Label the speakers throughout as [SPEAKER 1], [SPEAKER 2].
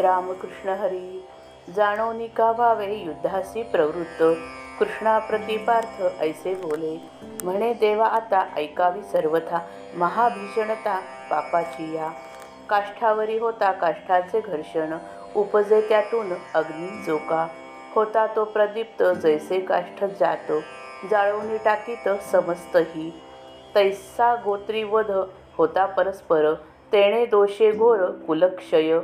[SPEAKER 1] रामकृष्ण हरी जाणवनी का व्हावे युद्धासी प्रवृत्त? कृष्णा प्रतिपार्थ ऐसे बोले म्हणे देवा आता ऐकावी सर्वथा. महाभीषणता पापाची या. काष्ठावरी होता काष्ठाचे घर्षण. उपजे त्यातून अग्नी जोका. होता तो प्रदीप्त जैसे काष्ठ जातो. जाळवणी टाकीत समस्तही तैसा गोत्रीवध होता परस्पर. तेणे दोषे घोर कुलक्षय.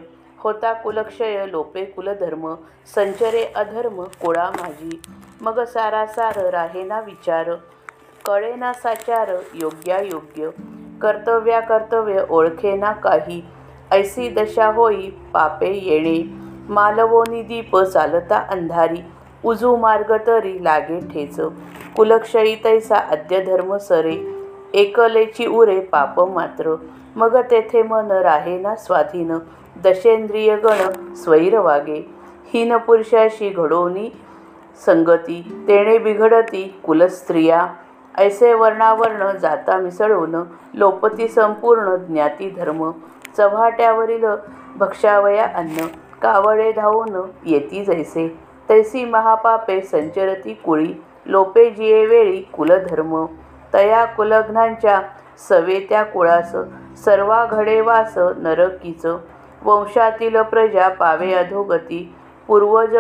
[SPEAKER 1] होता कुलक्षय लोपे कुलधर्म संचरे अधर्म कुळा माझी मग सारासार राहेना विचार कळेना साचार योग्यायोग्य कर्तव्या कर्तव्य ओळखेना काही. ऐसी दशा होई पापे येणे. मालवोनी दीप चालता अंधारी. उजू मार्ग तरी लागे ठेच. कुलक्षयी तैसा अद्य धर्म सरे. एकलेची उरे पाप मात्र. मग तेथे मन राहेना स्वाधीन. दशेंद्रिय गण स्वैर वागे हीन पुरुषाशी घडोनी संगती तेणे बिघडती कुलस्त्रिया. ऐसे वर्णावर्ण जाता मिसळून लोपती संपूर्ण ज्ञाती धर्म. चव्हाट्यावरील भक्षावया अन्न कावळे धावून येती जैसे. तैसी महापापे संचरती कुळी लोपे जिये वेळी कुलधर्म. तया कुलघ्नांच्या सवे त्या कुळास सर्वा घडे वास नरकीचं. वंशातील प्रजा पावे अधोगती पूर्वज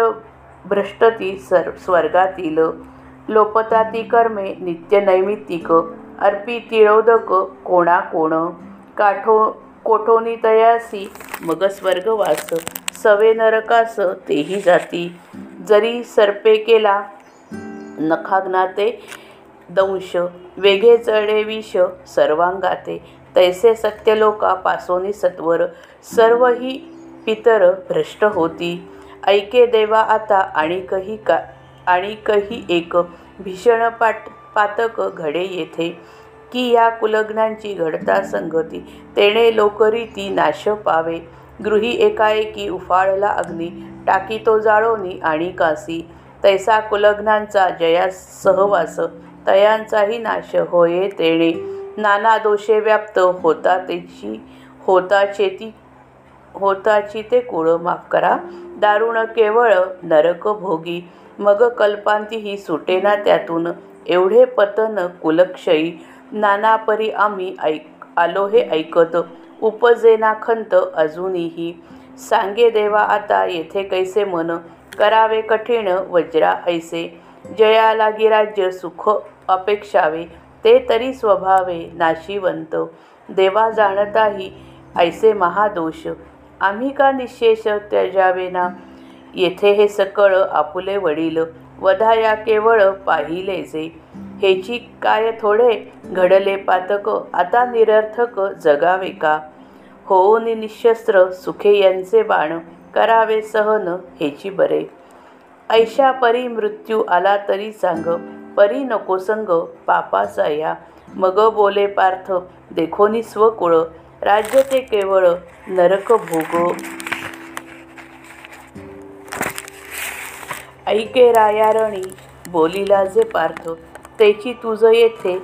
[SPEAKER 1] भ्रष्टती सर स्वर्गातील. लोपताती कर्मे नित्य नैमित्तिक अर्पी तिळोदक कोणा कोण काठो कोठोनी तयासी मग स्वर्गवास सवे नरकास तेही जाती. जरी सर्पे केला नखाग्नाते दंश वेघे चढे विष सर्वांगाते. तैसे सत्यलोका पासोनी सत्वर सर्व ही पितर भ्रष्ट होती. ऐके देवा आता आणिकही का आणिकही एक भीषण पाट पातक घडे येथे. की या कुलग्नांची घडता संगती तेणे लोकरीती नाश पावे. गृही एकाएकी उफाळला अग्नी टाकी तो जाळोनी आणि कासी. तैसा कुलग्नांचा जया सहवास तयांचाही नाश होये तेणे. नाना दोषे व्याप्त होता तेची होताचे ती होताची ते कुळ माफ करा. दारुण केवळ नरक भोगी मग कल्पांतीही सुटेना त्यातून. एवढे पतन कुलक्षयी नाना परी आम्ही ऐक आलो हे ऐकत. उपजेना खंत अजूनही. सांगे देवा आता येथे कैसे मन? करावे कठीण वज्रा ऐसे. जयाला गिराज्य सुख अपेक्षावे. ते तरी स्वभावे नाशिवंत. देवा जाणताही ऐसे महादोष. आम्ही का निशेष त्याजावेना येथे हे सकळ आपुले वडील. वधाया केवळ पाहिले जे. हेची काय थोडे? घडले पातक. आता निरर्थक जगावे का? होऊन निशस्त्र सुखे यांचे बाण. करावे सहन हेची बरे. ऐशा परी मृत्यू आला तरी सांग. परी नको संग पापाचा या मग बोले पार्थ देखोनी स्वकुळ राज्य ते केवळ नरक भोग. ऐके रायारणी बोलिला जे पार्थ तेची तुझं येथे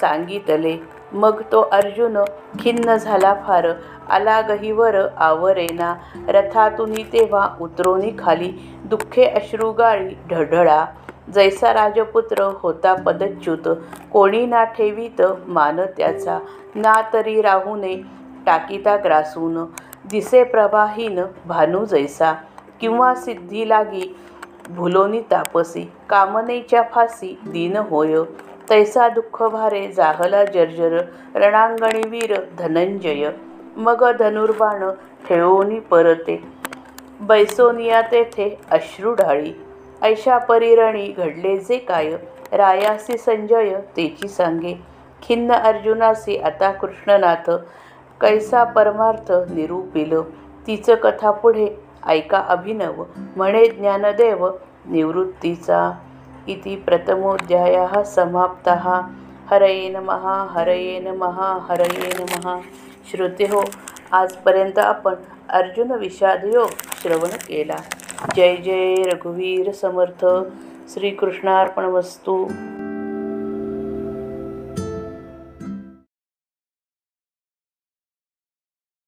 [SPEAKER 1] सांगितले. मग तो अर्जुन खिन्न झाला फार. आला गहीवर आवरेना रथातून तेव्हा उतरोनी खाली. दुःखे अश्रुगाळी ढढळा जैसा राजपुत्र होता पदच्युत कोणी ना ठेवीत मान त्याचा. ना तरी राहूने टाकीता ग्रासून दिसे प्रभाहीन भानू जैसा. किंवा सिद्धी लागी भुलोनी तापसी कामनेच्या फासी दीन होय. तैसा दुःख भारे जाहला जर्जर रणांगणी वीर धनंजय. मग धनुर्बाण ठेवोनी परते बैसोनिया तेथे अश्रू ढाळी ऐशा परिरणी घडले जे काय? रायासी संजय तेची सांगे. खिन्न अर्जुनासी आता कृष्णनाथ. कैसा परमार्थ निरूपिल. तिचं कथा पुढे. ऐका अभिनव. म्हणे ज्ञानदेव निवृत्तीचा. इति प्रथमोध्याय समाप्तः. हरये नमः हरये नमः हरये नमः. श्रोते हो आजपर्यंत आपण अर्जुन विषादयोग श्रवण केला. जय जय रघुवीर समर्थ. श्रीकृष्णार्पण वस्तू